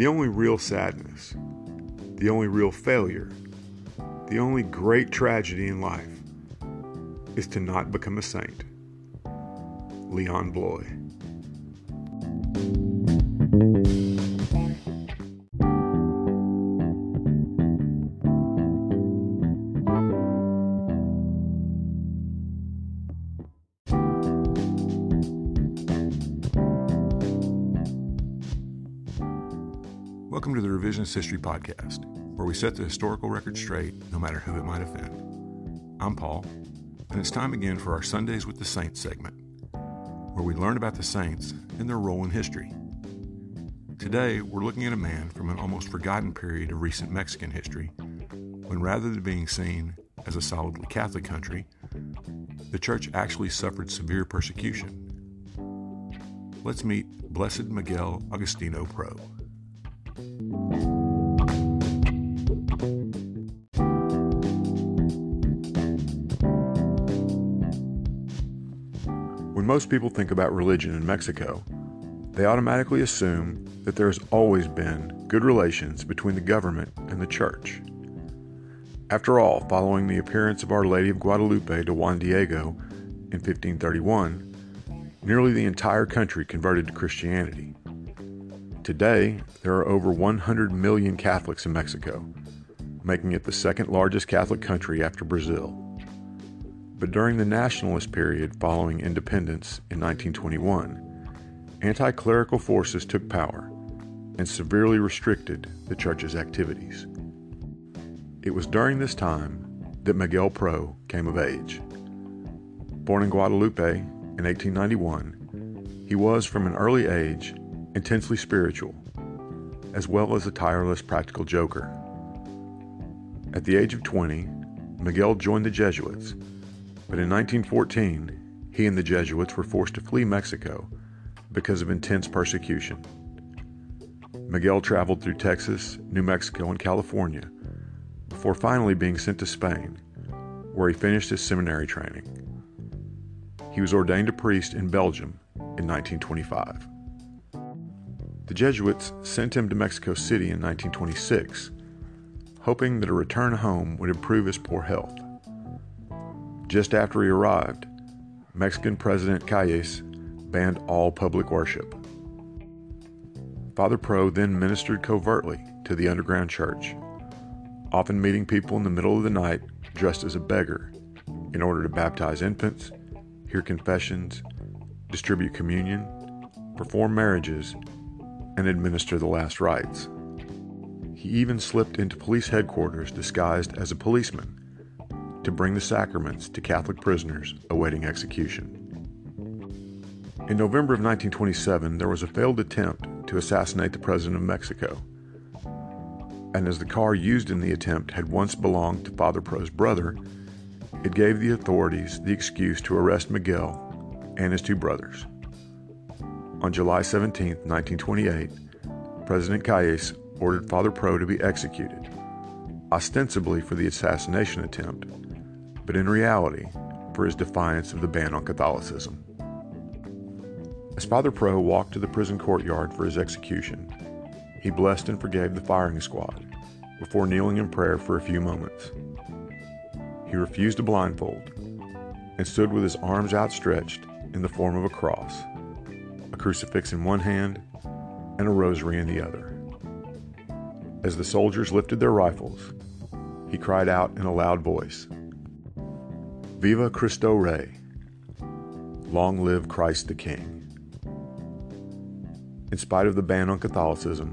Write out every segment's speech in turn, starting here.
The only real sadness, the only real failure, the only great tragedy in life is to not become a saint. Leon Bloy. Welcome to the Revisionist History Podcast, where we set the historical record straight, no matter who it might offend. I'm Paul, and it's time again for our Sundays with the Saints segment, where we learn about the saints and their role in history. Today, we're looking at a man from an almost forgotten period of recent Mexican history, when rather than being seen as a solidly Catholic country, the church actually suffered severe persecution. Let's meet Blessed Miguel Agustino Pro. When most people think about religion in Mexico, they automatically assume that there has always been good relations between the government and the church. After all, following the appearance of Our Lady of Guadalupe to Juan Diego in 1531, nearly the entire country converted to Christianity. Today, there are over 100 million Catholics in Mexico, making it the second largest Catholic country after Brazil. But during the nationalist period following independence in 1921, anti clerical forces took power and severely restricted the church's activities. It was during this time that Miguel Pro came of age. Born in Guadalupe in 1891, he was from an early age intensely spiritual, as well as a tireless practical joker. At the age of 20, Miguel joined the Jesuits, but in 1914, he and the Jesuits were forced to flee Mexico because of intense persecution. Miguel traveled through Texas, New Mexico, and California before finally being sent to Spain, where he finished his seminary training. He was ordained a priest in Belgium in 1925. The Jesuits sent him to Mexico City in 1926, hoping that a return home would improve his poor health. Just after he arrived, Mexican President Calles banned all public worship. Father Pro then ministered covertly to the underground church, often meeting people in the middle of the night dressed as a beggar in order to baptize infants, hear confessions, distribute communion, perform marriages, and administer the last rites. He even slipped into police headquarters disguised as a policeman to bring the sacraments to Catholic prisoners awaiting execution. In November of 1927, there was a failed attempt to assassinate the President of Mexico. And as the car used in the attempt had once belonged to Father Pro's brother, it gave the authorities the excuse to arrest Miguel and his two brothers. On July 17, 1928, President Calles ordered Father Pro to be executed, ostensibly for the assassination attempt, but in reality for his defiance of the ban on Catholicism. As Father Pro walked to the prison courtyard for his execution, he blessed and forgave the firing squad before kneeling in prayer for a few moments. He refused a blindfold and stood with his arms outstretched in the form of a cross crucifix in one hand and a rosary in the other. As the soldiers lifted their rifles, he cried out in a loud voice Viva Cristo Rey! Long live Christ the King! In spite of the ban on Catholicism,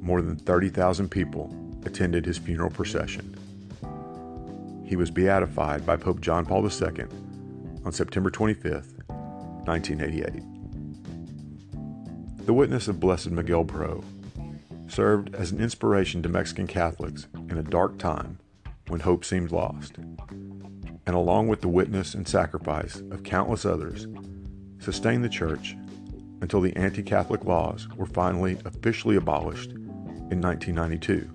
more than 30,000 people attended his funeral procession. He was beatified by Pope John Paul II on September 25, 1988. The witness of Blessed Miguel Pro served as an inspiration to Mexican Catholics in a dark time when hope seemed lost, and along with the witness and sacrifice of countless others, sustained the Church until the anti Catholic laws were finally officially abolished in 1992,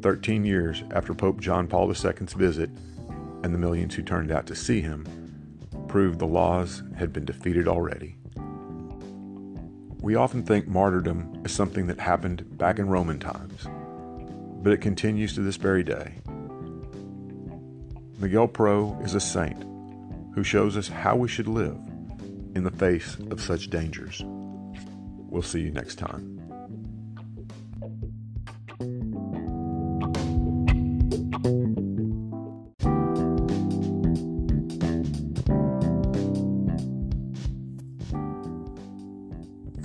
13 years after Pope John Paul II's visit and the millions who turned out to see him proved the laws had been defeated already. We often think martyrdom is something that happened back in Roman times, but it continues to this very day. Miguel Pro is a saint who shows us how we should live in the face of such dangers. We'll see you next time.